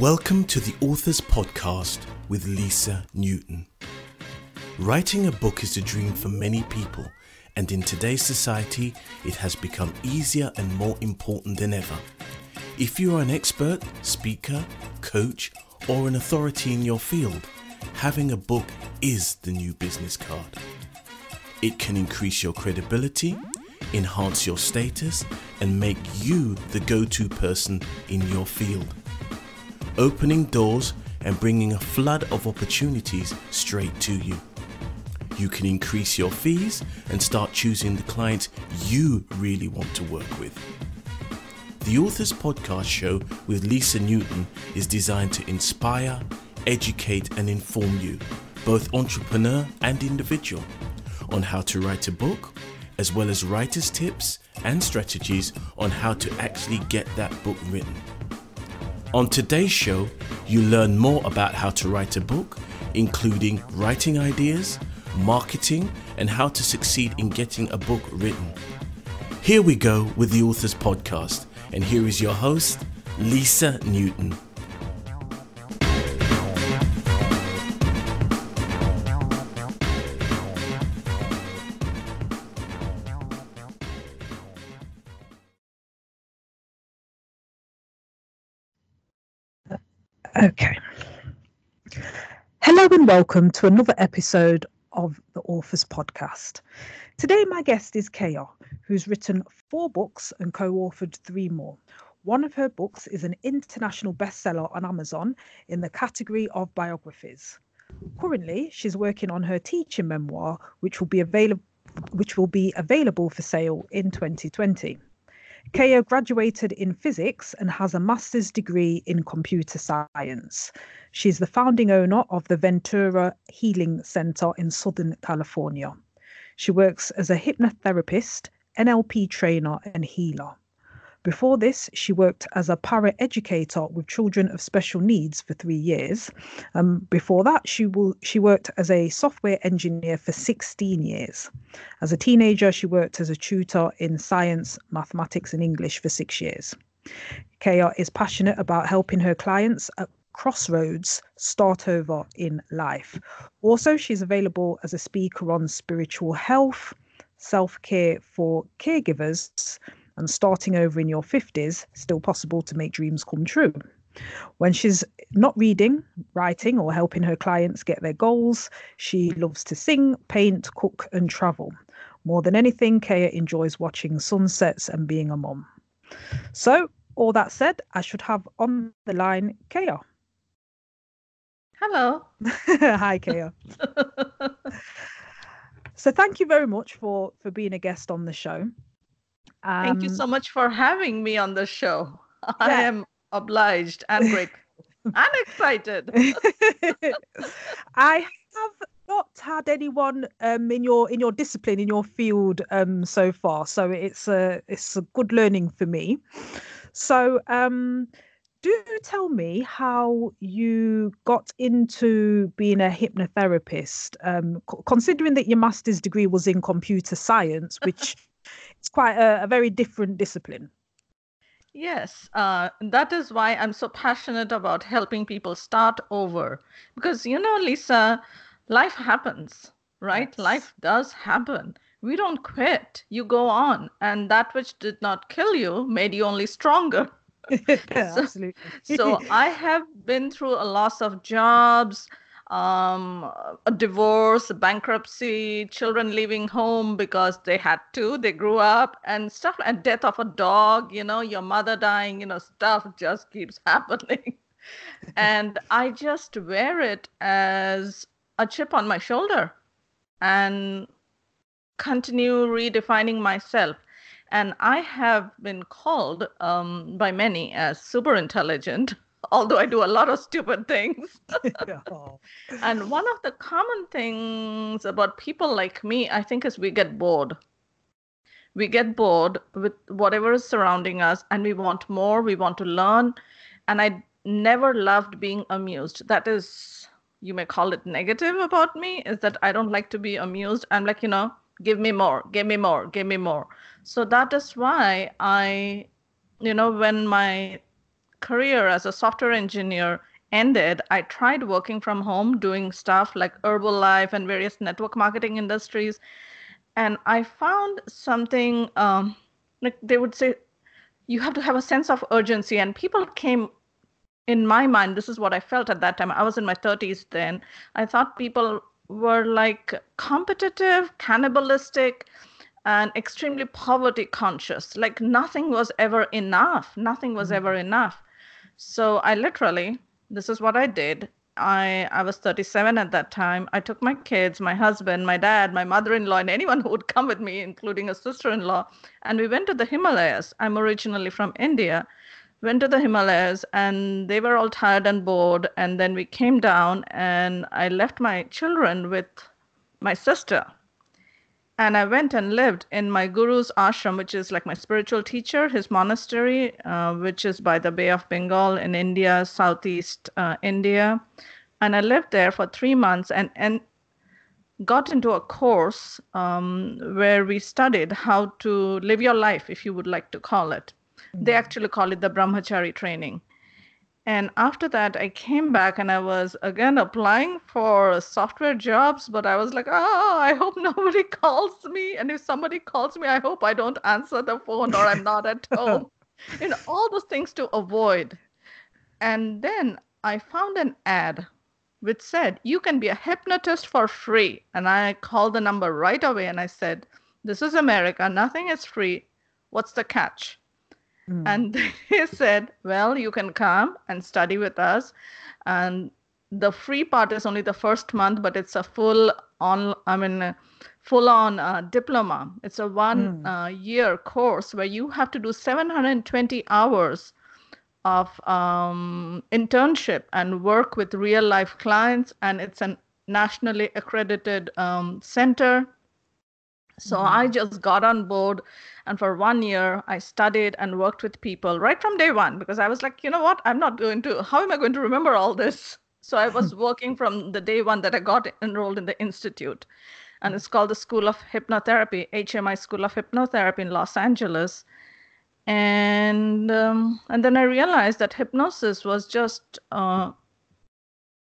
Welcome to the Authors Podcast with Lisa Newton. Writing a book is a dream for many people, and in today's society, it has become easier and more important than ever. If you are an expert, speaker, coach, or an authority in your field, having a book is the new business card. It can increase your credibility, enhance your status, and make you the go to person in your field opening doors and bringing a flood of opportunities straight to you. You can increase your fees and start choosing the clients you really want to work with. The Authors Podcast Show with Lisa Newton is designed to inspire, educate, and inform you, both entrepreneur and individual, on how to write a book, as well as writer's tips and strategies on how to actually get that book written. On today's show, you learn more about how to write a book, including writing ideas, marketing, and how to succeed in getting a book written. Here we go with the Authors Podcast, and here is your host, Lisa Newton. Okay. Hello and welcome to another episode of the Authors Podcast. Today, my guest is Keya, who's written four books and co authored three more. One of her books is an international bestseller on Amazon in the category of biographies. Currently, she's working on her teaching memoir, which will be available which will be available for sale in 2020. Keya graduated in physics and has a master's degree in computer science. She's the founding owner of the Ventura Healing Center in Southern California. She works as a hypnotherapist, NLP trainer, and healer. Before this, she worked as a para educator with children of special needs for three years. Um, before that, she will, she worked as a software engineer for 16 years. As a teenager, she worked as a tutor in science, mathematics, and English for six years. Keya is passionate about helping her clients at crossroads start over in life. Also, she's available as a speaker on spiritual health, self care for caregivers and starting over in your 50s, still possible to make dreams come true. When she's not reading, writing, or helping her clients get their goals, she loves to sing, paint, cook, and travel. More than anything, Keya enjoys watching sunsets and being a mom. So, all that said, I should have on the line Keya. Hello. Hi, Keya. so, thank you very much for for being a guest on the show. Um, Thank you um, so much for having me on the show. Yeah. I am obliged and grateful and excited. I have not had anyone um, in your in your discipline in your field um, so far, so it's a it's a good learning for me. So, um, do tell me how you got into being a hypnotherapist, um, considering that your master's degree was in computer science, which it's quite a, a very different discipline. Yes, uh, that is why I'm so passionate about helping people start over. Because, you know, Lisa, life happens, right? Yes. Life does happen. We don't quit, you go on. And that which did not kill you made you only stronger. yeah, so, absolutely. so I have been through a loss of jobs, um, a divorce, bankruptcy, children leaving home because they had to, they grew up, and stuff, and death of a dog, you know, your mother dying, you know, stuff just keeps happening. and I just wear it as a chip on my shoulder and continue redefining myself. And I have been called um, by many as super intelligent although I do a lot of stupid things. And one of the common things about people like me, I think, is we get bored. We get bored with whatever is surrounding us and we want more, we want to learn. And I never loved being amused. That is, you may call it negative about me, is that I don't like to be amused. I'm like, you know, give me more, give me more, give me more. So that is why I, you know, when my career as a software engineer ended, I tried working from home, doing stuff like Herbalife and various network marketing industries. And I found something um, like they would say, you have to have a sense of urgency. And people came in my mind, this is what I felt at that time. I was in my 30s then. I thought people were like competitive, cannibalistic, and extremely poverty conscious. Like nothing was ever enough. Nothing was mm-hmm. ever enough. So I literally, this is what I did. I I was 37 at that time. I took my kids, my husband, my dad, my mother-in-law, and anyone who would come with me, including a sister-in-law, and we went to the Himalayas. I'm originally from India, went to the Himalayas and they were all tired and bored. And then we came down and I left my children with my sister. And I went and lived in my guru's ashram, which is like my spiritual teacher, his monastery, uh, which is by the Bay of Bengal in India, Southeast uh, India. And I lived there for three months and, and got into a course um, where we studied how to live your life, if you would like to call it. They mm-hmm. actually call it the brahmachari training. And after that, I came back and I was again applying for software jobs, but I was like, oh, I hope nobody calls me. And if somebody calls me, I hope I don't answer the phone or I'm not at home. you know, all those things to avoid. And then I found an ad which said, you can be a hypnotist for free. And I called the number right away and I said, this is America. Nothing is free. What's the catch? Mm. And they said, well, you can come and study with us. And the free part is only the first month, but it's a full on, I mean, full on uh, diploma. It's a one mm. uh, year course where you have to do 720 hours of um, internship and work with real life clients. And it's a nationally accredited um, center. So mm. I just got on board and for one year, I studied and worked with people right from day one because I was like, you know what? I'm not going to, how am I going to remember all this? So I was working from the day one that I got enrolled in the institute. And it's called the School of Hypnotherapy, HMI School of Hypnotherapy in Los Angeles. And um, and then I realized that hypnosis was just uh,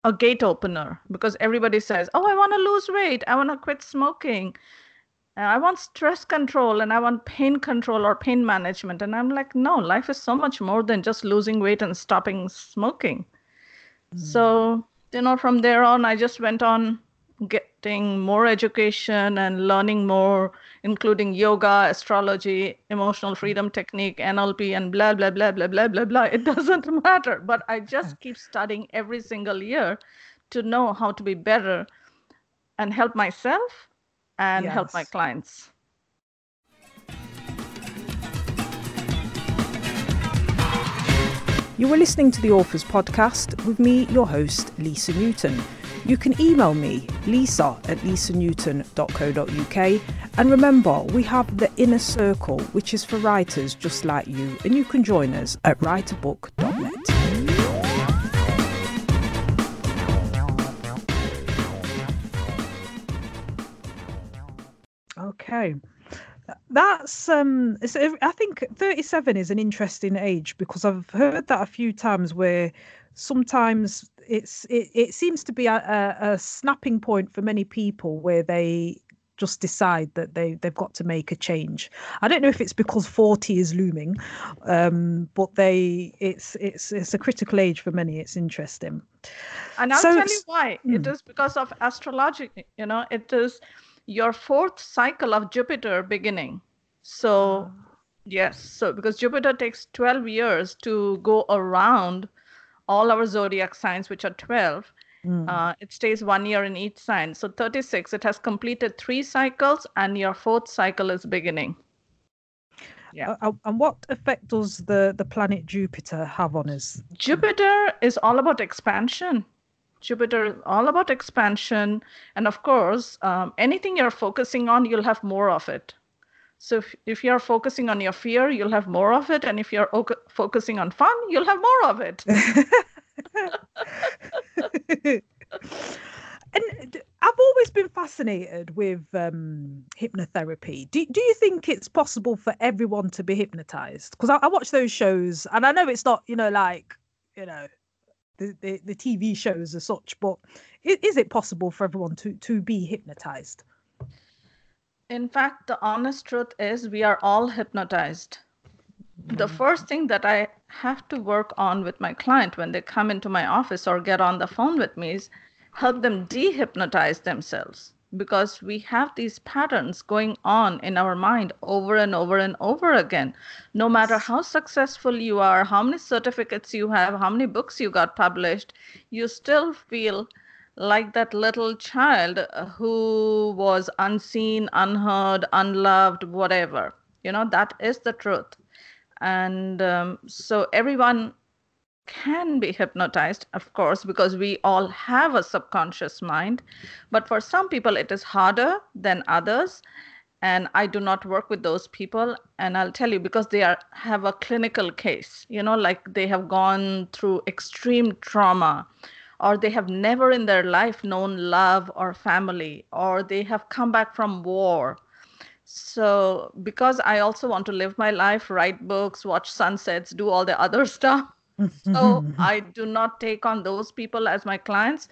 a gate opener because everybody says, "Oh, I want to lose weight. I want to quit smoking." Uh, I want stress control and I want pain control or pain management. And I'm like, no, life is so much more than just losing weight and stopping smoking. Mm. So, you know, from there on, I just went on getting more education and learning more, including yoga, astrology, emotional hmm. freedom technique, NLP, and blah, blah, blah, blah, blah, blah, blah. It doesn't matter. But I just hmm. keep studying every single year to know how to be better and help myself and yes. help my clients. You were listening to the Authors Podcast with me, your host, Lisa Newton. You can email me, lisa at lisanewton.co.uk. And remember, we have the Inner Circle, which is for writers just like you, and you can join us at writerbook.net. Okay. That's um I think 37 is an interesting age because I've heard that a few times where sometimes it's it, it seems to be a, a, a snapping point for many people where they just decide that they they've got to make a change. I don't know if it's because 40 is looming, um, but they it's it's it's a critical age for many. It's interesting. And I'll so, tell you why. Mm. It is because of astrology. You know, it is your fourth cycle of Jupiter beginning. So, ah. yes, so because Jupiter takes 12 years to go around all our zodiac signs, which are 12. Mm. Uh, it stays one year in each sign. So 36, it has completed three cycles, and your fourth cycle is beginning. Yeah. Uh, uh and what effect does the, the planet Jupiter have on us? Jupiter is all about expansion. Jupiter is all about expansion. And of course, um, anything you're focusing on, you'll have more of it. So if, if you're focusing on your fear, you'll have more of it. And if you're o- focusing on fun, you'll have more of it. and I've always been fascinated with um, hypnotherapy. Do, do you think it's possible for everyone to be hypnotized? Because I, I watch those shows and I know it's not, you know, like, you know, the, the, the TV shows as such, but is, is it possible for everyone to, to be hypnotized? In fact, the honest truth is we are all hypnotized. The mm. first thing that I have to work on with my client when they come into my office or get on the phone with me is help them dehypnotize themselves because we have these patterns going on in our mind over and over and over again. No matter how successful you are, how many certificates you have, how many books you got published, you still feel like that little child who was unseen, unheard, unloved, whatever. You know, that is the truth. And um, so everyone can be hypnotized, of course, because we all have a subconscious mind. But for some people, it is harder than others. And I do not work with those people. And I'll tell you because they are have a clinical case, you know, like they have gone through extreme trauma, or they have never in their life known love or family, or they have come back from war. So, because I also want to live my life, write books, watch sunsets, do all the other stuff, so I do not take on those people as my clients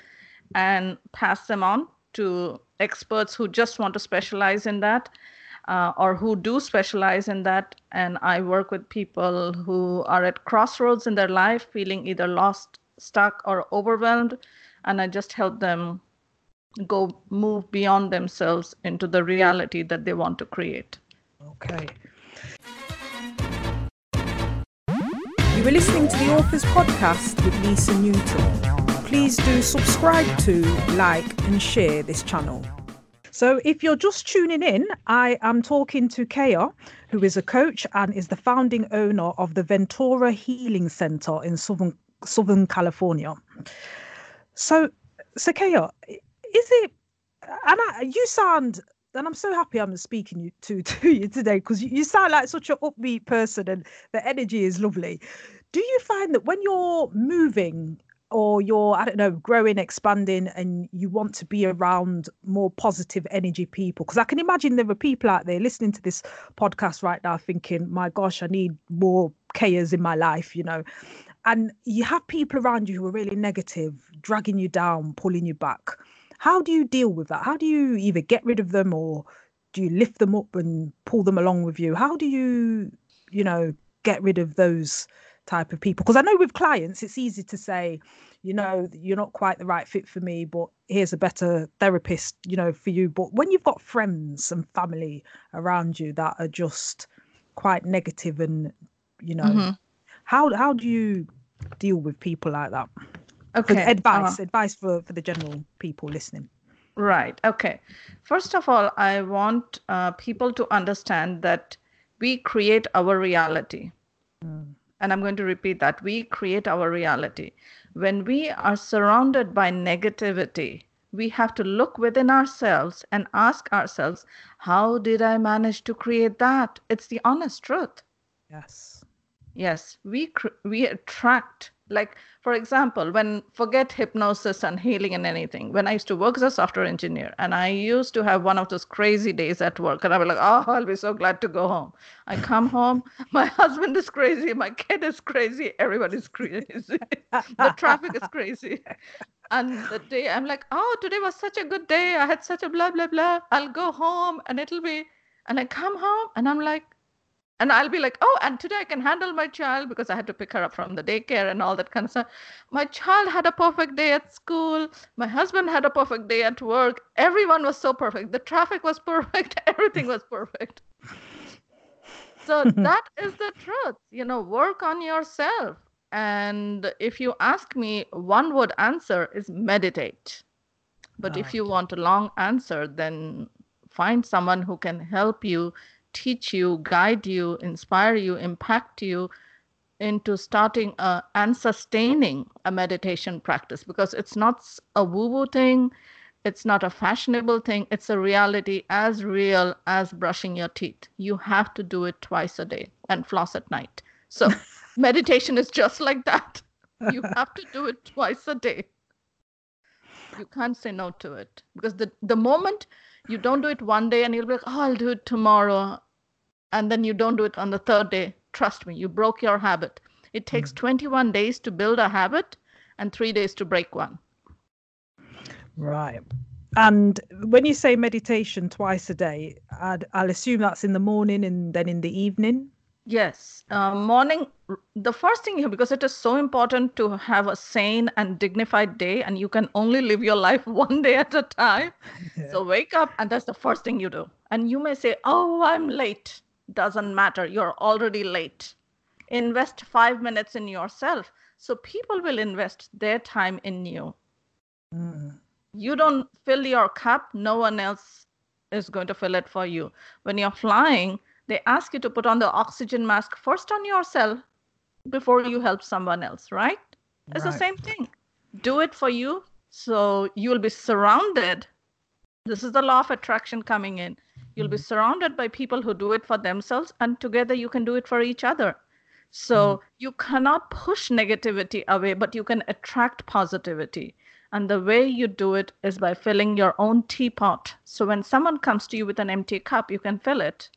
and pass them on to experts who just want to specialize in that uh, or who do specialize in that. And I work with people who are at crossroads in their life, feeling either lost, stuck, or overwhelmed. And I just help them go move beyond themselves into the reality that they want to create. Okay. You are listening to the Authors Podcast with Lisa Newton. Please do subscribe to, like, and share this channel. So, if you're just tuning in, I am talking to Keya, who is a coach and is the founding owner of the Ventura Healing Center in Southern, Southern California. So, so Keya, is it, and I, you sound and I'm so happy I'm speaking you to to you today because you, you sound like such an upbeat person and the energy is lovely. Do you find that when you're moving or you're I don't know growing, expanding, and you want to be around more positive energy people? Because I can imagine there are people out there listening to this podcast right now thinking, "My gosh, I need more chaos in my life," you know. And you have people around you who are really negative, dragging you down, pulling you back how do you deal with that? How do you either get rid of them or do you lift them up and pull them along with you? How do you, you know, get rid of those type of people? Because I know with clients, it's easy to say, you know, you're not quite the right fit for me, but here's a better therapist, you know, for you. But when you've got friends and family around you that are just quite negative and, you know, mm-hmm. how how do you deal with people like that? Okay. advice, uh, advice for for the general people listening. Right. Okay. First of all, I want uh, people to understand that we create our reality. Mm. And I'm going to repeat that. We create our reality. When we are surrounded by negativity, we have to look within ourselves and ask ourselves, how did I manage to create that? It's the honest truth. Yes. Yes. We, cr- we attract like for example when forget hypnosis and healing and anything when i used to work as a software engineer and i used to have one of those crazy days at work and i was like oh i'll be so glad to go home. I come home my husband is crazy my kid is crazy everybody's crazy the traffic is crazy. And the day i'm like oh today was such a good day i had such a blah blah blah i'll go home and it'll be and i come home and i'm like and I'll be like, oh, and today I can handle my child because I had to pick her up from the daycare and all that kind of stuff. My child had a perfect day at school. My husband had a perfect day at work. Everyone was so perfect. The traffic was perfect. Everything was perfect. So that is the truth. You know, work on yourself. And if you ask me, one word answer is meditate. But if you want a long answer, then find someone who can help you teach you, guide you, inspire you, impact you into starting a, and sustaining a meditation practice because it's not a woo woo thing, it's not a fashionable thing, it's a reality as real as brushing your teeth. You have to do it twice a day and floss at night. So, meditation is just like that. You have to do it twice a day. You can't say no to it because the the moment you don't do it one day and you'll be like, oh, I'll do it tomorrow, and then you don't do it on the third day. Trust me, you broke your habit. It takes mm. 21 days to build a habit and three days to break one. Right. And when you say meditation twice a day, I'd, I'll assume that's in the morning and then in the evening. Yes, uh, morning. The first thing here, because it is so important to have a sane and dignified day, and you can only live your life one day at a time. Yeah. So wake up, and that's the first thing you do. And you may say, "Oh, I'm late." Doesn't matter. You're already late. Invest five minutes in yourself, so people will invest their time in you. Mm. You don't fill your cup; no one else is going to fill it for you. When you're flying they ask you to put on the oxygen mask first on yourself before you help someone else, right? It's right. the same thing. Do it for you so you'll be surrounded. This is the law of attraction coming in. You'll mm-hmm. be surrounded by people who do it for themselves, and together you can do it for each other. So mm-hmm. you cannot push negativity away, but you can attract positivity. And the way you do it is by filling your own teapot. So when someone comes to you with an empty cup, you can fill it.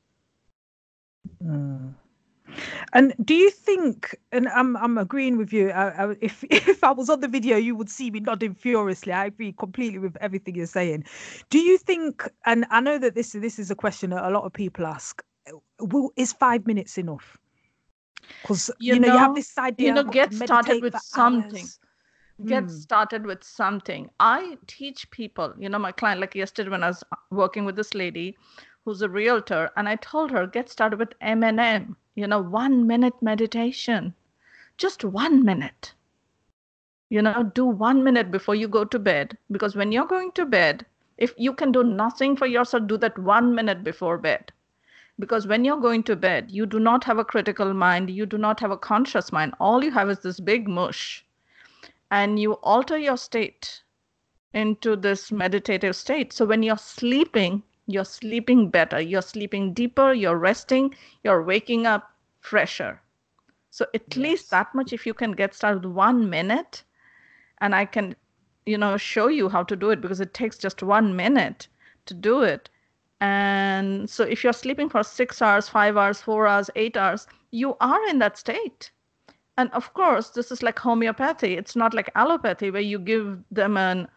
Mm. And do you think? And I'm I'm agreeing with you. I, I, if if I was on the video, you would see me nodding furiously. I agree completely with everything you're saying. Do you think? And I know that this this is a question that a lot of people ask. Will is five minutes enough? Because you, you know, know, you have this idea. You know, get started with something. Get mm. started with something. I teach people. You know, my client, like yesterday when I was working with this lady who's a realtor, and I told her, get started with MNM, you know, one minute meditation, just one minute. You know, do one minute before you go to bed, because when you're going to bed, if you can do nothing for yourself, do that one minute before bed. Because when you're going to bed, you do not have a critical mind, you do not have a conscious mind. All you have is this big mush. And you alter your state into this meditative state. So when you're sleeping, you're sleeping better, you're sleeping deeper, you're resting, you're waking up fresher. So at yes. least that much, if you can get started one minute, and I can, you know, show you how to do it because it takes just one minute to do it. And so if you're sleeping for six hours, five hours, four hours, eight hours, you are in that state. And of course, this is like homeopathy. It's not like allopathy where you give them an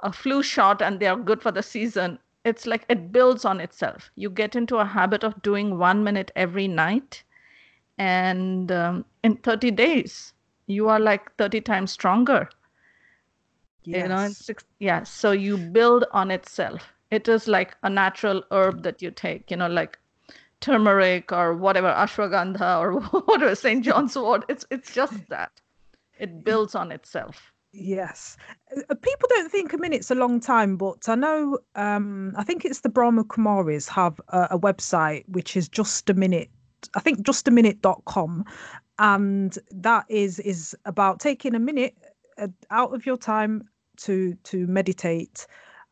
a flu shot and they are good for the season it's like it builds on itself. You get into a habit of doing one minute every night, and um, in 30 days, you are like 30 times stronger. Yes. You know, six, yeah. So you build on itself. It is like a natural herb that you take, you know, like turmeric or whatever, ashwagandha or whatever, St. John's wort. It's it's just that. It builds on itself. Yes. Uh, people don't think a minute's a long time, but I know, um, I think it's the Brahma Kumaris have a, a website which is just a minute. I think justaminute.com. And that is is about taking a minute uh, out of your time to to meditate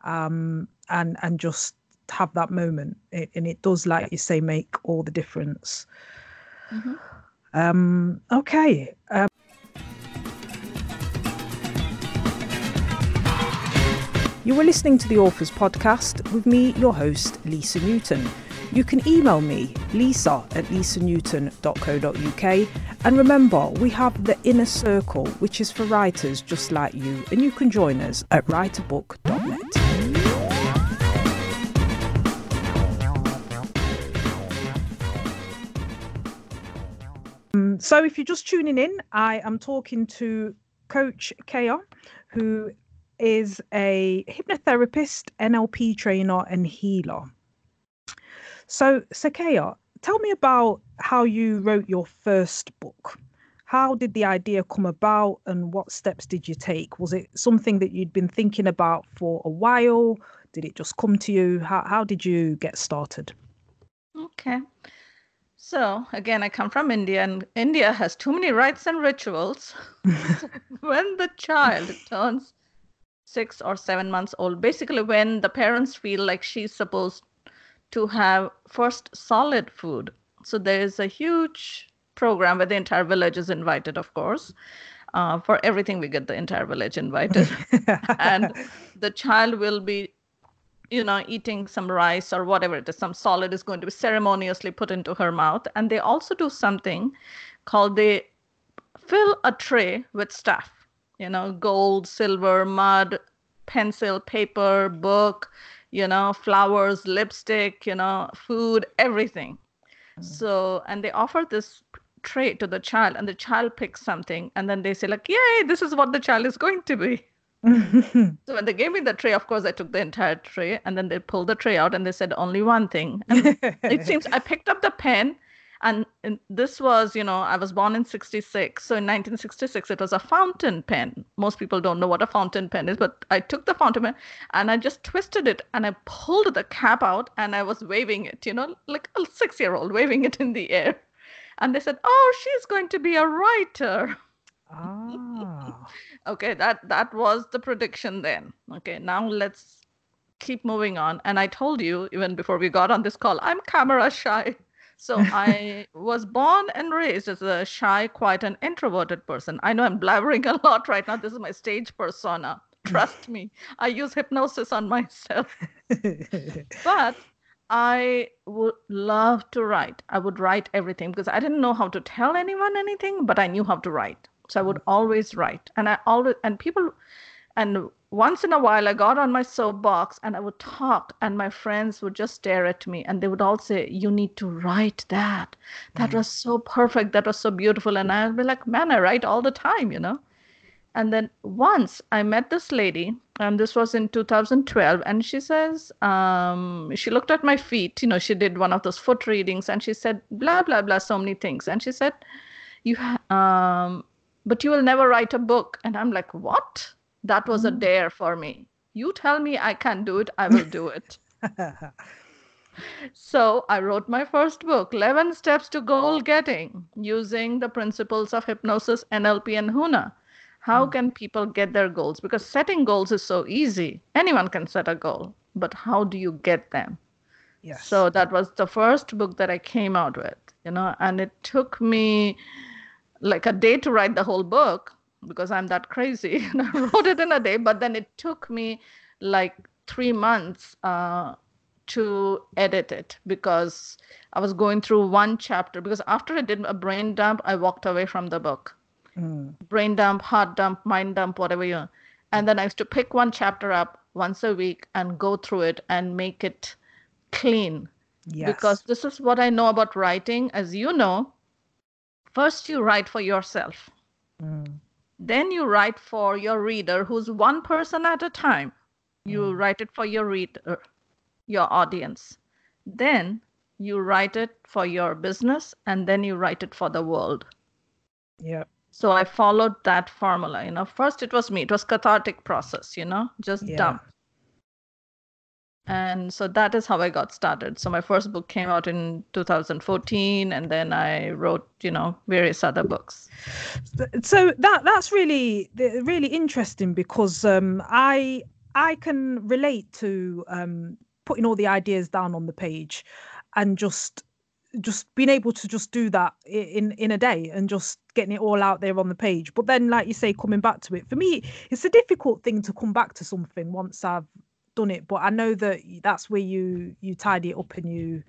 um, and and just have that moment. It, and it does, like you say, make all the difference. Mm-hmm. Um, okay. Um, You are listening to the Authors Podcast with me, your host, Lisa Newton. You can email me, lisa at lisanewton.co.uk. And remember, we have the Inner Circle, which is for writers just like you, and you can join us at writerbook.net. Um, so, if you're just tuning in, I am talking to Coach Keya, who is a hypnotherapist, NLP trainer, and healer. So, Sakaya, tell me about how you wrote your first book. How did the idea come about and what steps did you take? Was it something that you'd been thinking about for a while? Did it just come to you? How, how did you get started? Okay. So, again, I come from India, and India has too many rites and rituals. when the child turns six or seven months old, basically when the parents feel like she's supposed to have first solid food. So there is a huge program where the entire village is invited, of course. Uh, for everything, we get the entire village invited. and the child will be, you know, eating some rice or whatever it is, some solid is going to be ceremoniously put into her mouth. And they also do something called they fill a tray with stuff, you know, gold, silver, mud, pencil, paper, book, you know, flowers, lipstick, you know, food, everything. Mm. So, and they offer this tray to the child, and the child picks something, and then they say, like, yay, this is what the child is going to be. so when they gave me the tray, of course, I took the entire tray, and then they pulled the tray out, and they said only one thing. And it seems I picked up the pen, and, this was you know i was born in 66 so in 1966 it was a fountain pen. Most people don't know what a fountain pen is but i took the fountain pen and i just twisted it and i pulled the cap out and i was waving it you know like a six year old waving it in the air. And they said oh she's going to be a writer. Ah. okay that that was the prediction then. Okay now let's keep moving on. And i told you even before we got on this call i'm camera shy so I was born and raised as a shy, quiet, and introverted person. I know I'm blabbering a lot right now. This is my stage persona. Trust me, I use hypnosis on myself. but I would love to write. I would write everything because I didn't know how to tell anyone anything, but I knew how to write. So I would mm. always write. And I always, and people, and once in a while, I got on my soapbox and I would talk, and my friends would just stare at me and they would all say, You need to write that. That mm. was so perfect. That was so beautiful. And I'd be like, Man, I write all the time, you know? And then once I met this lady, and this was in 2012, and she says, um, she looked at my feet, you know, she did one of those foot readings, and she said, blah, blah, blah, so many things. And she said, You, um, but you will never write a book. And I'm like, What? That was a mm. dare for me. You tell me I can do it, I will do it. so I wrote my first book, 11 Steps to Goal Getting, using the principles of hypnosis, NLP, and HUNA. How mm. can people get their goals? Because setting goals is so easy. Anyone can set a goal, but how do you get them? Yes. So that was the first book that I came out with, you know, and it took me like a day to write the whole book because I'm that crazy. and I wrote it in a day, but then it took me like three months uh, to edit it because I was going through one chapter. Because after I did a brain dump, I walked away from the book. Mm. Brain dump, heart dump, mind dump, whatever you. Want. And then I used to pick one chapter up once a week and go through it and make it clean. Yes. Because this is what I know about writing. As you know, first you write for yourself. Mm then you write for your reader, who's one person at a time. You mm. write it for your reader, your audience. Then you write it for your business, and then you write it for the world. Yeah. So I followed that formula. You know, first it was me. It was cathartic process. You know, just yeah. dump and so that is how i got started. So my first book came out in 2014 and then i wrote you know various other books. So that that's really really interesting because um, i i can relate to um, putting all the ideas down on the page and just just being able to just do that in in a day and just getting it all out there on the page. But then like you say coming back to it for me it's a difficult thing to come back to something once i've done it but i know that that's where you you tidy it up and you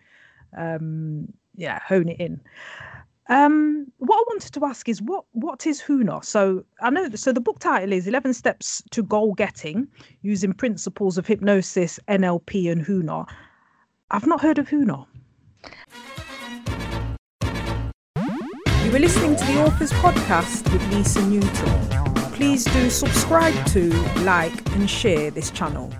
um yeah hone it in. Um what i wanted to ask is what what is huna so i know so the book title is 11 steps to goal getting using principles of hypnosis nlp and huna i've not heard of huna you were listening to the authors podcast with lisa newton. Please do subscribe to like and share this channel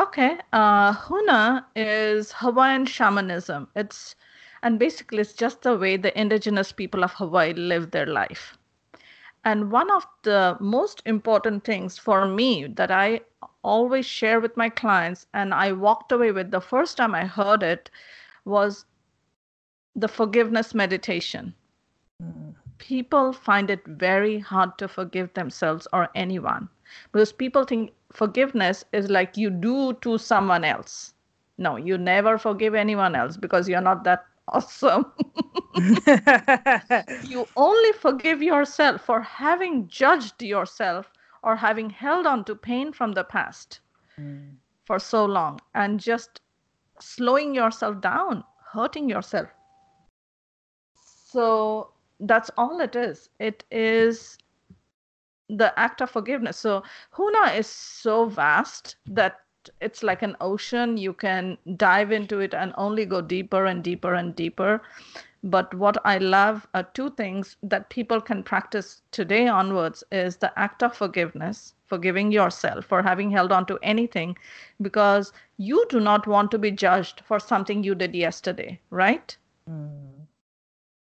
Okay, uh, Huna is Hawaiian shamanism. It's and basically it's just the way the indigenous people of Hawaii live their life. And one of the most important things for me that I always share with my clients, and I walked away with the first time I heard it, was the forgiveness meditation. Mm. People find it very hard to forgive themselves or anyone because people think forgiveness is like you do to someone else. No, you never forgive anyone else because you're not that awesome. you only forgive yourself for having judged yourself or having held on to pain from the past mm. for so long and just slowing yourself down, hurting yourself. So that's all it is. It is the act of forgiveness. So Huna is so vast that it's like an ocean. You can dive into it and only go deeper and deeper and deeper. But what I love are two things that people can practice today onwards is the act of forgiveness, forgiving yourself for having held on to anything because you do not want to be judged for something you did yesterday, right? Mm.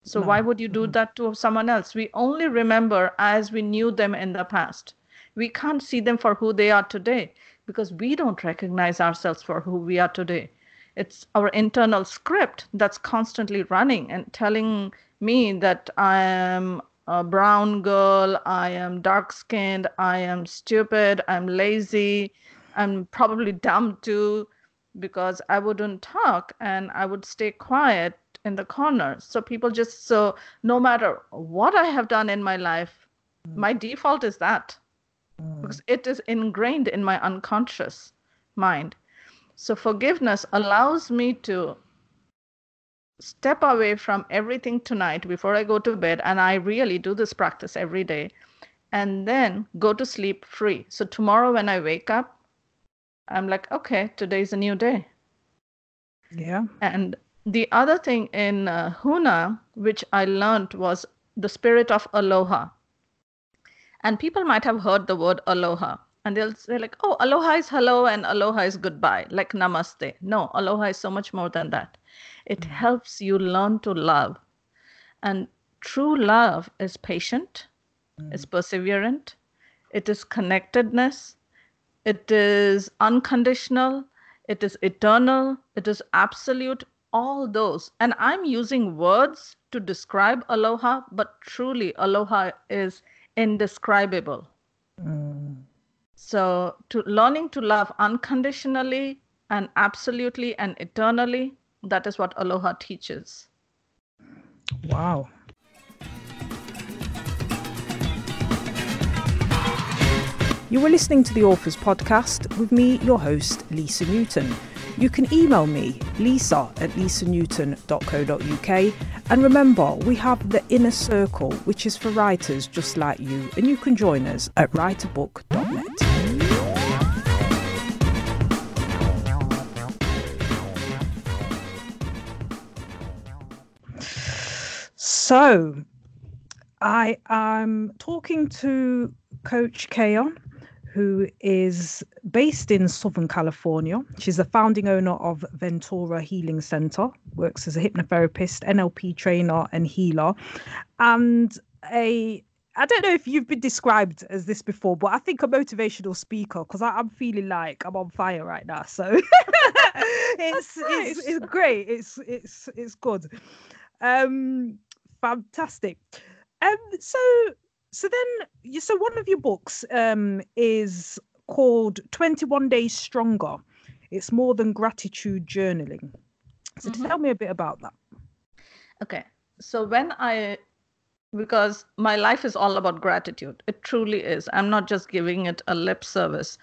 So no. why would you do mm-hmm. that to someone else? We only remember as we knew them in the past. We can't see them for who they are today because we don't recognize ourselves for who we are today. It's our internal script that's constantly running and telling me that I am a brown girl, I am dark skinned, I am stupid, I'm lazy, I'm probably dumb too because I wouldn't talk and I would stay quiet in the corner. So people just, so no matter what I have done in my life, mm. my default is that mm. because it is ingrained in my unconscious mind. So forgiveness allows me to step away from everything tonight before I go to bed. And I really do this practice every day and then go to sleep free. So tomorrow when I wake up, I'm like, okay, today's a new day. Yeah. And the other thing in uh, Huna, which I learned, was the spirit of aloha. And people might have heard the word aloha and they'll say, like, oh, aloha is hello and aloha is goodbye, like namaste. No, aloha is so much more than that. It mm-hmm. helps you learn to love. And true love is patient, mm-hmm. it's perseverant, it is connectedness, it is unconditional, it is eternal, it is absolute, all those. And I'm using words to describe aloha, but truly, aloha is indescribable. Mm. So, to learning to love unconditionally and absolutely and eternally, that is what aloha teaches. Wow. You were listening to the Authors Podcast with me, your host, Lisa Newton. You can email me, lisa at lisanewton.co.uk. And remember, we have the Inner Circle, which is for writers just like you, and you can join us at writerbook.net. So, I am talking to Coach Keya who is based in Southern California. She's the founding owner of Ventura Healing Center, works as a hypnotherapist, NLP trainer, and healer. And a I don't know if you've been described as this before, but I think a motivational speaker because I'm feeling like I'm on fire right now. So it's, nice. it's it's great. It's it's it's good. Um, fantastic. Um, so so then so one of your books um is called 21 days stronger. It's more than gratitude journaling. So mm-hmm. tell me a bit about that. Okay. So when i because my life is all about gratitude. It truly is. I'm not just giving it a lip service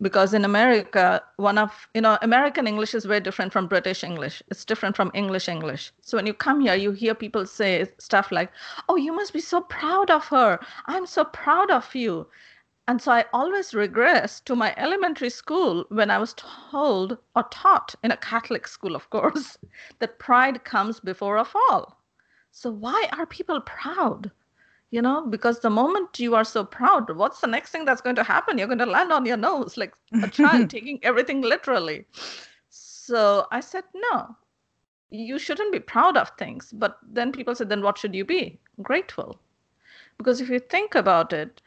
because in America, one of you know American English is very different from British English. It's different from English English. So when you come here, you hear people say stuff like, "Oh, you must be so proud of her. I'm so proud of you." And so I always regress to my elementary school when I was told or taught in a Catholic school, of course, that pride comes before a fall. So why are people proud? You know because the moment you are so proud what's the next thing that's going to happen? You're going to land on your nose like a child taking everything literally. So i said no you shouldn't be proud of things. But then people said then what should you be? Grateful. Because if you think about it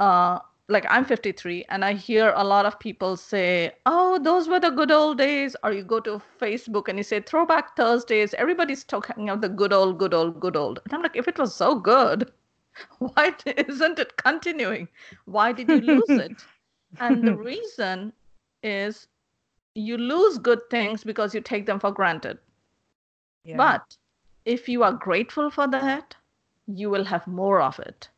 uh, like I'm 53 and I hear a lot of people say, "Oh, those were the good old days." Or you go to Facebook and you say Throwback Thursdays. Everybody's talking of the good old, good old, good old. And I'm like, if it was so good, why isn't it continuing? Why did you lose it? and the reason is you lose good things because you take them for granted. Yeah. But if you are grateful for that, you will have more of it.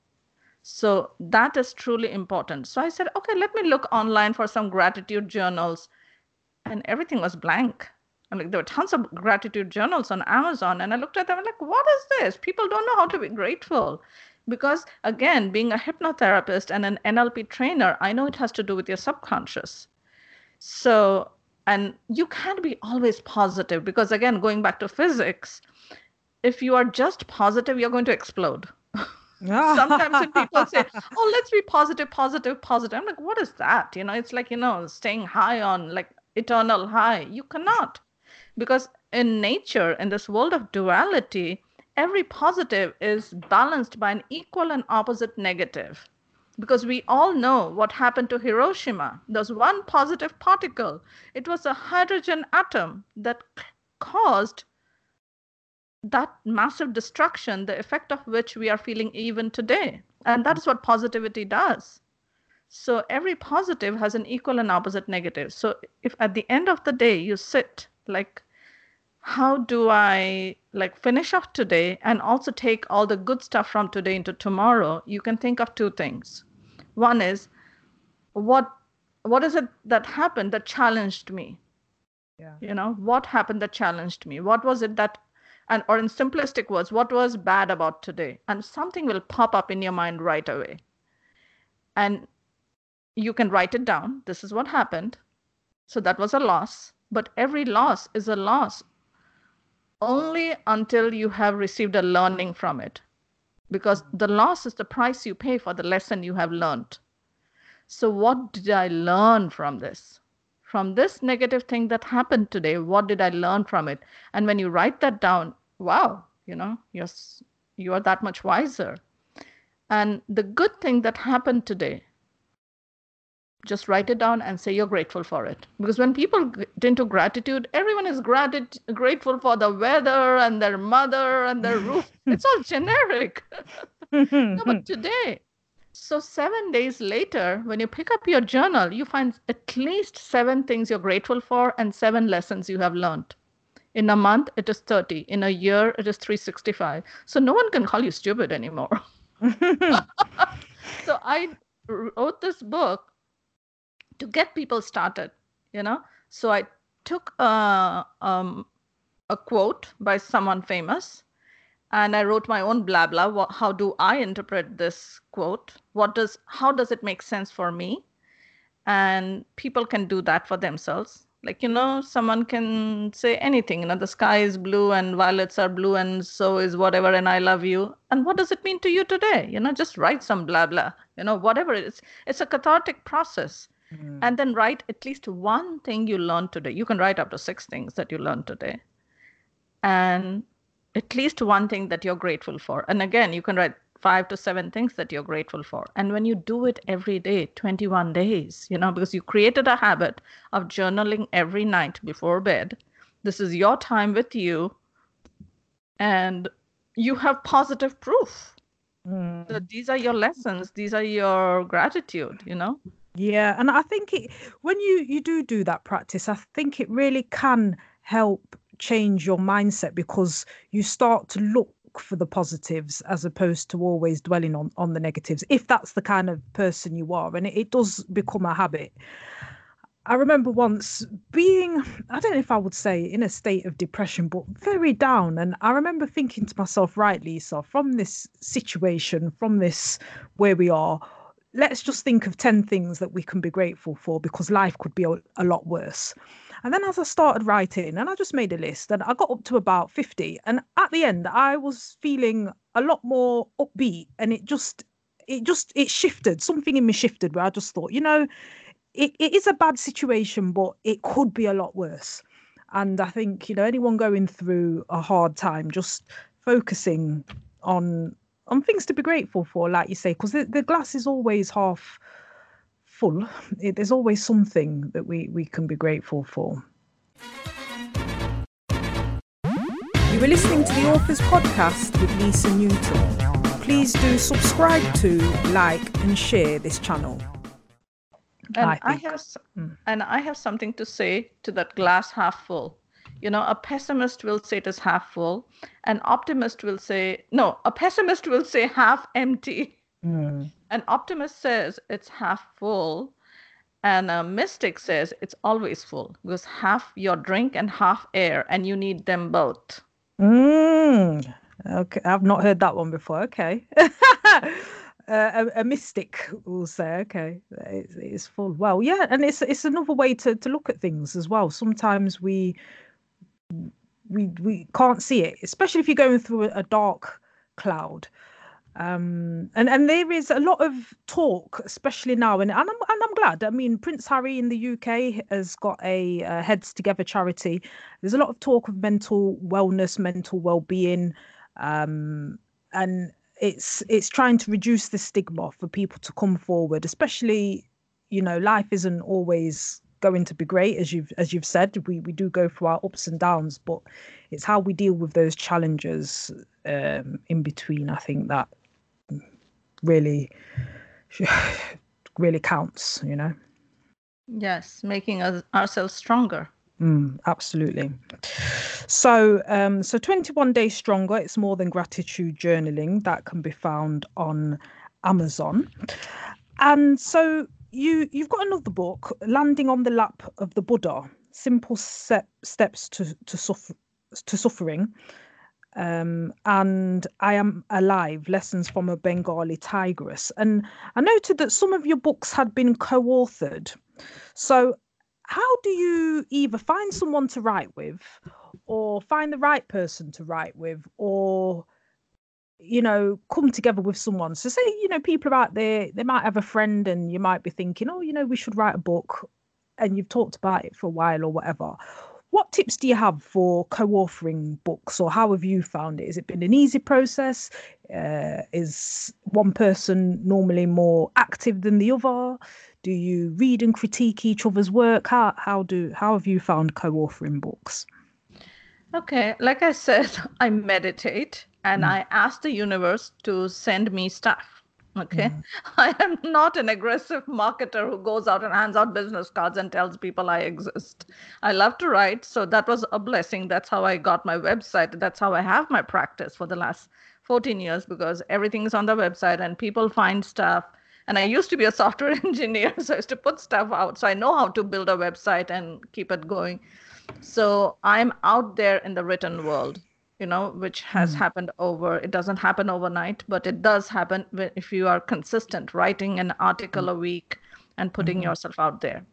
So that is truly important. So I said, okay, let me look online for some gratitude journals. And everything was blank. I'm like, there were tons of gratitude journals on Amazon. And I looked at them like, what is this? People don't know how to be grateful. Because again, being a hypnotherapist and an NLP trainer, I know it has to do with your subconscious. So, and you can't be always positive because again, going back to physics, if you are just positive, you're going to explode. Sometimes when people say, "Oh, let's be positive, positive, positive," I'm like, "What is that?" You know, it's like you know, staying high on like eternal high. You cannot, because in nature, in this world of duality, every positive is balanced by an equal and opposite negative. Because we all know what happened to Hiroshima. There's one positive particle. It was a hydrogen atom that caused that massive destruction, the effect of which we are feeling even today. And that is what positivity does. So every positive has an equal and opposite negative. So if at the end of the day you sit like, how do I like finish off today and also take all the good stuff from today into tomorrow? You can think of two things. One is what what is it that happened that challenged me? Yeah. You know, what happened that challenged me? What was it that and or in simplistic words what was bad about today? And something will pop up in your mind right away. And you can write it down. This is what happened. So that was a loss. But every loss is a loss only until you have received a learning from it. Because the loss is the price you pay for the lesson you have learned. So what did i learn from this from this negative thing that happened today what did i learn from it? And when you write that down wow you know you're you are that much wiser. And the good thing that happened today just write it down and say you're grateful for it. Because when people get into gratitude everyone is grat- grateful for the weather and their mother and their roof. It's all generic. No, but today so, seven days later, when you pick up your journal, you find at least seven things you're grateful for and seven lessons you have learned. In a month, it is 30. In a year, it is 365. So, no one can call you stupid anymore. so, I wrote this book to get people started, you know. So, I took a, um, a quote by someone famous and i wrote my own blah blah what, how do i interpret this quote? What does how does it make sense for me? And people can do that for themselves. Like you know someone can say anything you know the sky is blue and violets are blue and so is whatever and i love you. And what does it mean to you today? You know just write some blah blah you know whatever it is. It's a cathartic process. Mm. and then write at least one thing you learned today. You can write up to six things that you learned today. And at least one thing that you're grateful for. And again, you can write five to seven things that you're grateful for. And when you do it every day, 21 days, you know, because you created a habit of journaling every night before bed, this is your time with you. And you have positive proof mm. that these are your lessons, these are your gratitude, you know? Yeah. And I think it, when you, you do do that practice, I think it really can help change your mindset because you start to look for the positives as opposed to always dwelling on on the negatives if that's the kind of person you are and it, it does become a habit I remember once being, I don't know if I would say in a state of depression, but very down. And I remember thinking to myself, right, Lisa, from this situation, from this where we are, let's just think of 10 things that we can be grateful for because life could be a, a lot worse. And then as I started writing, and I just made a list, and I got up to about 50. And at the end, I was feeling a lot more upbeat, and it just, it just, it shifted. Something in me shifted where I just thought, you know, it, it is a bad situation, but it could be a lot worse. And I think, you know, anyone going through a hard time, just focusing on on things to be grateful for, like you say, because the, the glass is always half full. It, there's always something that we, we can be grateful for. You were listening to the Authors Podcast with Lisa Newton. Please do subscribe to, like, and share this channel. And I, I have, mm. and I have something to say to that glass half full. You know, a pessimist will say it is half full, an optimist will say, no, a pessimist will say half empty. Mm. An optimist says it's half full, and a mystic says it's always full because half your drink and half air, and you need them both. Mm. Okay, I've not heard that one before. Okay. uh, a, a, mystic will say, okay, it's, it's full. Well, yeah, and it's it's another way to, to look at things as well. Sometimes we we we can't see it, especially if you're going through a dark cloud. Um, and and there is a lot of talk, especially now, and, and I'm and I'm glad. I mean, Prince Harry in the UK has got a uh, Heads Together charity. There's a lot of talk of mental wellness, mental well-being, um, and it's it's trying to reduce the stigma for people to come forward, especially, you know, life isn't always going to be great as you've as you've said we we do go through our ups and downs but it's how we deal with those challenges um, in between i think that really really counts you know? Yes making us ourselves stronger. Mm, absolutely. So um so 21 days stronger it's more than gratitude journaling that can be found on amazon. And so you you've got another book landing on the lap of the buddha simple step, steps to to suffer to suffering um, and I Am Alive Lessons from a Bengali Tigress. And I noted that some of your books had been co authored. So, how do you either find someone to write with, or find the right person to write with, or you know, come together with someone. So say, you know, people are out there, they might have a friend and you might be thinking, oh, you know, we should write a book and you've talked about it for a while or whatever. What tips do you have for co-authoring books, or how have you found it? Has it been an easy process? Uh, is one person normally more active than the other? Do you read and critique each other's work? How how do how have you found co-authoring books? Okay, like I said, I meditate and mm. I ask the universe to send me stuff Okay. Mm. I am not an aggressive marketer who goes out and hands out business cards and tells people I exist. I love to write. So that was a blessing. That's how I got my website. That's how I have my practice for the last 14 years because everything is on the website and people find stuff. And I used to be a software engineer. So I used to put stuff out. So I know how to build a website and keep it going. So I'm out there in the written world you know which has mm. happened over it doesn't happen overnight but it does happen if you are consistent writing an article mm. a week and putting mm-hmm. yourself out there.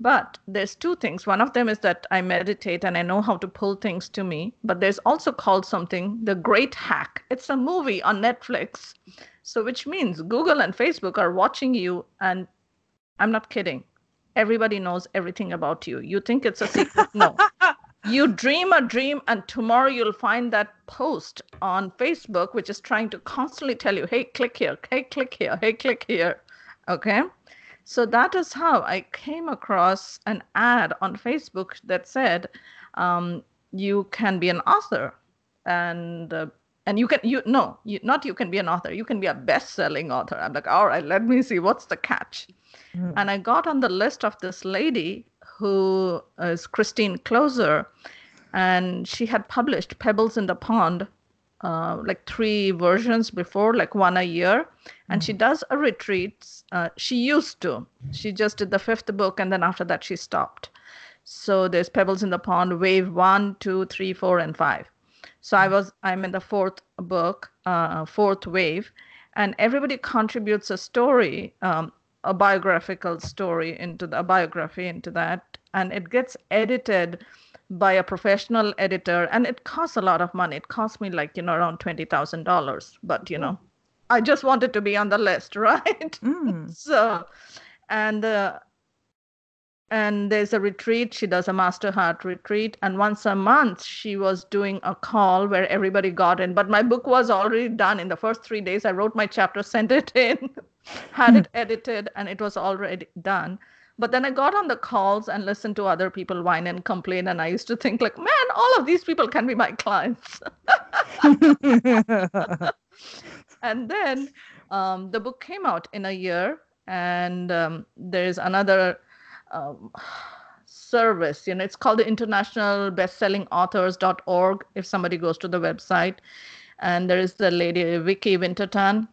But there's two things. One of them is that i meditate and i know how to pull things to me but there's also called something the great hack. It's a movie on netflix. So which means google and facebook are watching you and i'm not kidding everybody knows everything about you. You think it's a secret? No you dream a dream and tomorrow you'll find that post on facebook which is trying to constantly tell you hey click here hey click here hey click here. Okay? So that is how i came across an ad on facebook that said um, you can be an author and uh, and you can you no you not you can be an author you can be a best-selling author. I'm like all right let me see what's the catch? Mm. and i got on the list of this lady who is Christine Kloser, and she had published Pebbles in the Pond, uh, like three versions before, like one a year. And mm-hmm. she does a retreat. Uh, she used to. She just did the fifth book, and then after that, she stopped. So there's Pebbles in the Pond, Wave one, two, three, four, and five. So I was I'm in the fourth book, uh, fourth wave, and everybody contributes a story. Um, a biographical story into the a biography into that and it gets edited by a professional editor and it costs a lot of money. It cost me like you know around $20000 but you know i just wanted to be on the list right? Mm. so and uh, and there's a retreat. She does a master heart retreat and once a month she was doing a call where everybody got in. But my book was already done. In the first three days i wrote my chapter sent it in had it edited and it was already done but then i got on the calls and listened to other people whine and complain and i used to think like man all of these people can be my clients and then um, the book came out in a year and um, there's another um, service. You know, it's called the International Bestselling Authors.org. If somebody goes to the website, and there is the lady Vicky Winterton,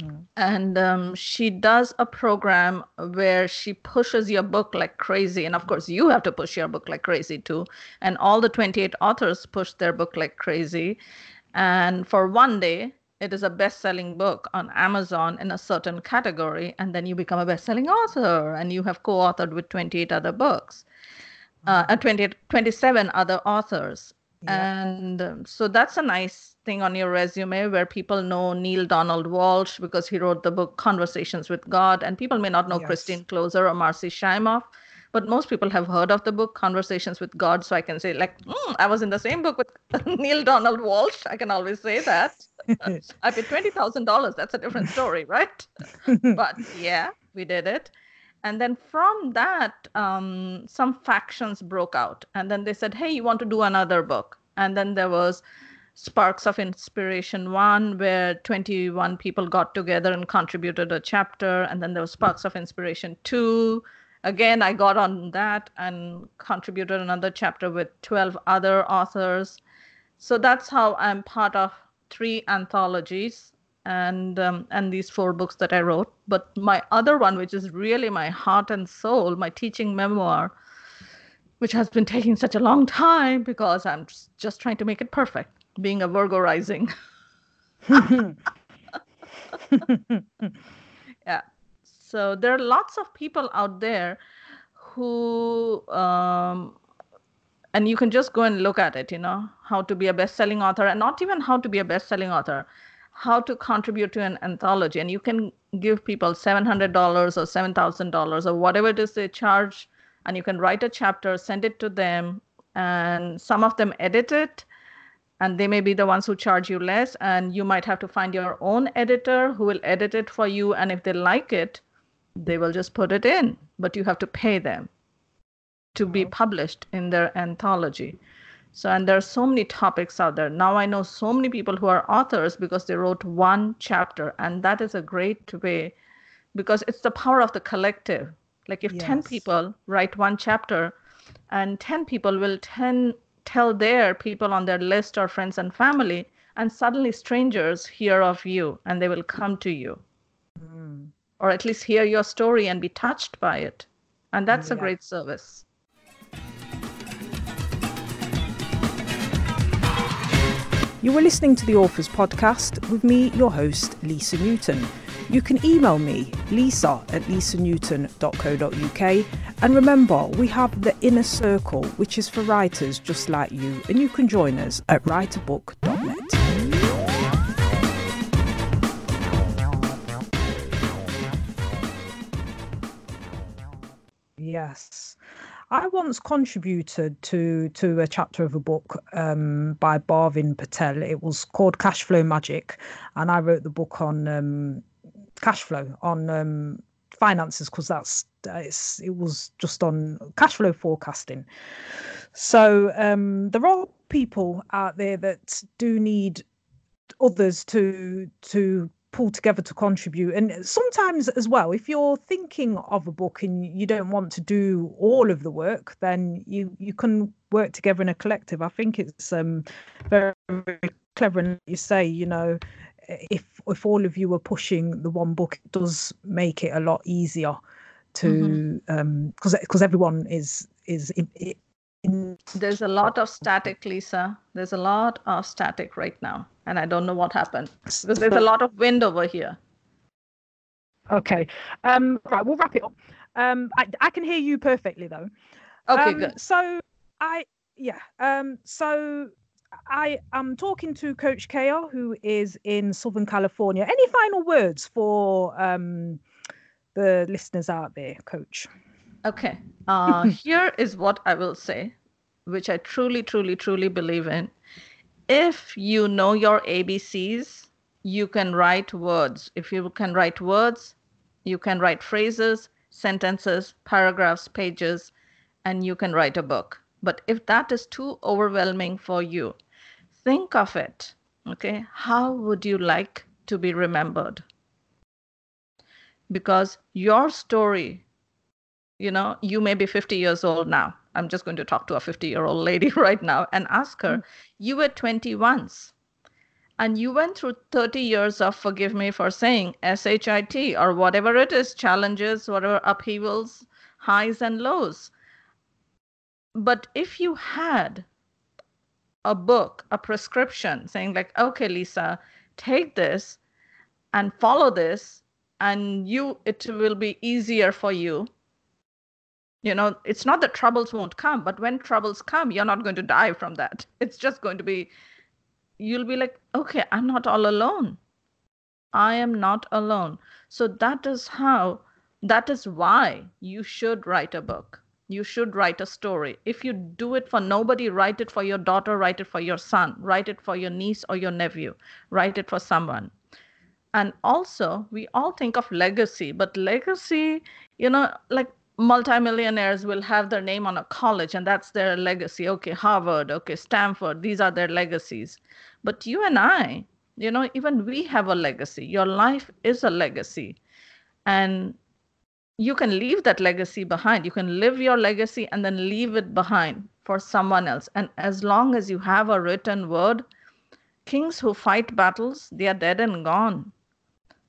mm. and um, she does a program where she pushes your book like crazy, and of course you have to push your book like crazy too. And all the 28 authors push their book like crazy, and for one day it is a best-selling book on Amazon in a certain category, and then you become a best-selling author, and you have co-authored with 28 other books, uh, uh 28, 27 other authors. Yeah. And um, so that's a nice thing on your resume where people know Neale Donald Walsch because he wrote the book Conversations with God, and people may not know yes. Christine Kloser or Marci Shimoff but most people have heard of the book conversations with god so i can say like mm, i was in the same book with Neale Donald Walsch. i can always say that. I paid $20000 that's a different story right? But yeah we did it. And then from that um, some factions broke out. And then they said hey you want to do another book? And then there was sparks of inspiration one where 21 people got together and contributed a chapter and then there was sparks of inspiration two again, I got on that and contributed another chapter with 12 other authors. So that's how I'm part of three anthologies and um, and these four books that I wrote. But my other one, which is really my heart and soul, my teaching memoir, which has been taking such a long time because I'm just trying to make it perfect, being a Virgo rising. yeah. So there are lots of people out there who, um, and you can just go and look at it, you know, how to be a best selling author, and not even how to be a best selling author, how to contribute to an anthology. And you can give people $700 or $7,000 or whatever it is they charge, and you can write a chapter, send it to them, and some of them edit it and they may be the ones who charge you less and you might have to find your own editor who will edit it for you and if they like it they will just put it in, but you have to pay them to be published in their anthology. So, and there are so many topics out there. Now I know so many people who are authors because they wrote one chapter, and that is a great way because it's the power of the collective. Like if yes. 10 people write one chapter, and 10 people will 10 tell their people on their list or friends and family, and suddenly strangers hear of you and they will come to you. Mm or at least hear your story and be touched by it. And that's yeah. a great service. You were listening to the Authors Podcast with me, your host, Lisa Newton. You can email me, lisa at lisanewton.co.uk. And remember, we have the Inner Circle, which is for writers just like you, and you can join us at writerbook.net. Yes. I once contributed to to a chapter of a book um, by Barvin Patel. It was called Cash Flow Magic, and I wrote the book on um, cash flow on um, finances because that's it was just on cash flow forecasting. So um, there are people out there that do need others to to pull together to contribute. And sometimes as well, if you're thinking of a book and you don't want to do all of the work, then you you can work together in a collective. I think it's um very, very clever and you say, you know, if if all of you are pushing the one book, it does make it a lot easier to mm-hmm. um because because everyone is is in, in, there's a lot of static lisa there's a lot of static right now and I don't know what happened because there's a lot of wind over here. Okay. Um, right, we'll wrap it up. Um, I, I can hear you perfectly though. Okay, um, good. So I yeah. Um, so I am talking to Coach Keya, who is in Southern California. Any final words for um, the listeners out there, Coach? Okay. Uh, here is what I will say, which I truly, truly, truly believe in if you know your ABCs, you can write words. If you can write words, you can write phrases, sentences, paragraphs, pages, and you can write a book. But if that is too overwhelming for you, think of it. Okay, how would you like to be remembered? Because your story you know, you may be 50 years old now. I'm just going to talk to a 50 year old lady right now and ask her, mm-hmm. you were 20 once and you went through 30 years of forgive me for saying shit or whatever it is challenges whatever upheavals highs and lows but if you had a book a prescription saying like okay lisa take this and follow this and you it will be easier for you you know it's not that troubles won't come but when troubles come you're not going to die from that it's just going to be you'll be like, okay, I'm not all alone. I am not alone. So that is how, that is why you should write a book. You should write a story. If you do it for nobody, write it for your daughter, write it for your son, write it for your niece or your nephew, write it for someone. And also, we all think of legacy, but legacy, you know, like multimillionaires will have their name on a college and that's their legacy okay harvard okay stanford these are their legacies but you and i you know even we have a legacy your life is a legacy and you can leave that legacy behind. You can live your legacy and then leave it behind for someone else. And as long as you have a written word kings who fight battles they are dead and gone.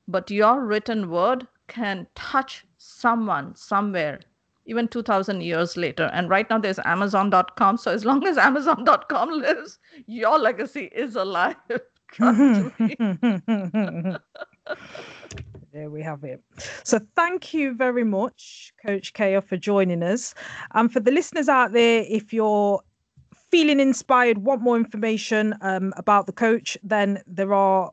But your written word can touch someone somewhere even 2000 years later. And right now there's amazon.com so as long as amazon.com lives your legacy is alive there we have it. So thank you very much coach Keya for joining us. And for the listeners out there if you're feeling inspired want more information um, about the coach then there are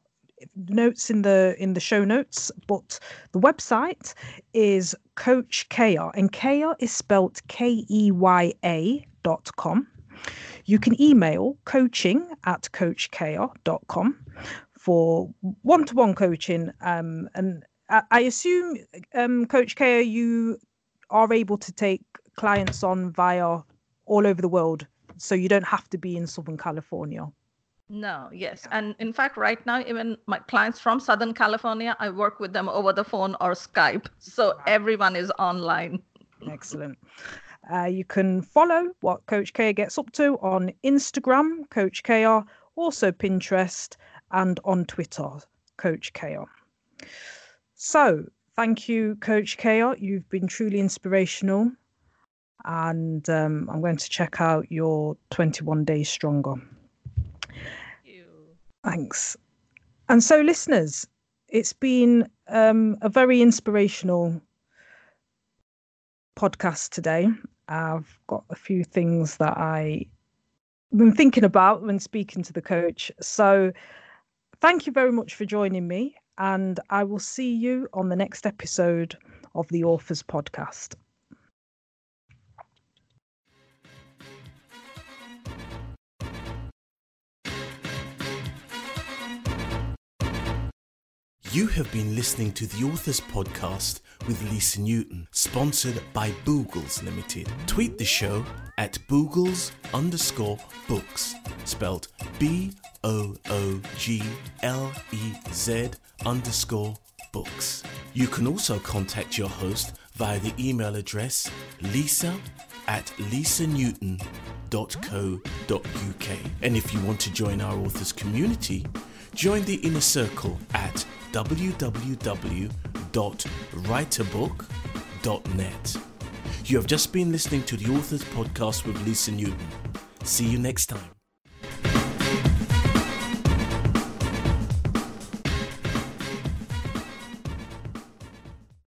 notes in the in the show notes. But the website is coach keya and keya is spelt k-e-y-a dot com. You can email coaching at coachkeya.com for one-to-one coaching um, and I, assume um, coach keya you are able to take clients on via all over the world so you don't have to be in southern california no, yes. And in fact, right now, even my clients from Southern California, I work with them over the phone or Skype. So everyone is online. Excellent. Uh, you can follow what Coach Keya gets up to on Instagram, Coach Keya, also Pinterest, and on Twitter, Coach Keya. So, thank you, Coach Keya. You've been truly inspirational. And um, I'm going to check out your 21 Days Stronger. Thanks. And so, listeners, it's been um, a very inspirational podcast today. I've got a few things that I've been thinking about when speaking to the coach. So, thank you very much for joining me, and I will see you on the next episode of the Authors Podcast. You have been listening to the Authors Podcast with Lisa Newton, sponsored by Booglez Limited. Tweet the show at Booglez underscore books, spelled B O O G L E Z underscore books. You can also contact your host via the email address lisa at lisanewton.co.uk. And if you want to join our authors community, join the inner circle at www.writerbook.net. You have just been listening to the Authors Podcast with Lisa Newton. See you next time.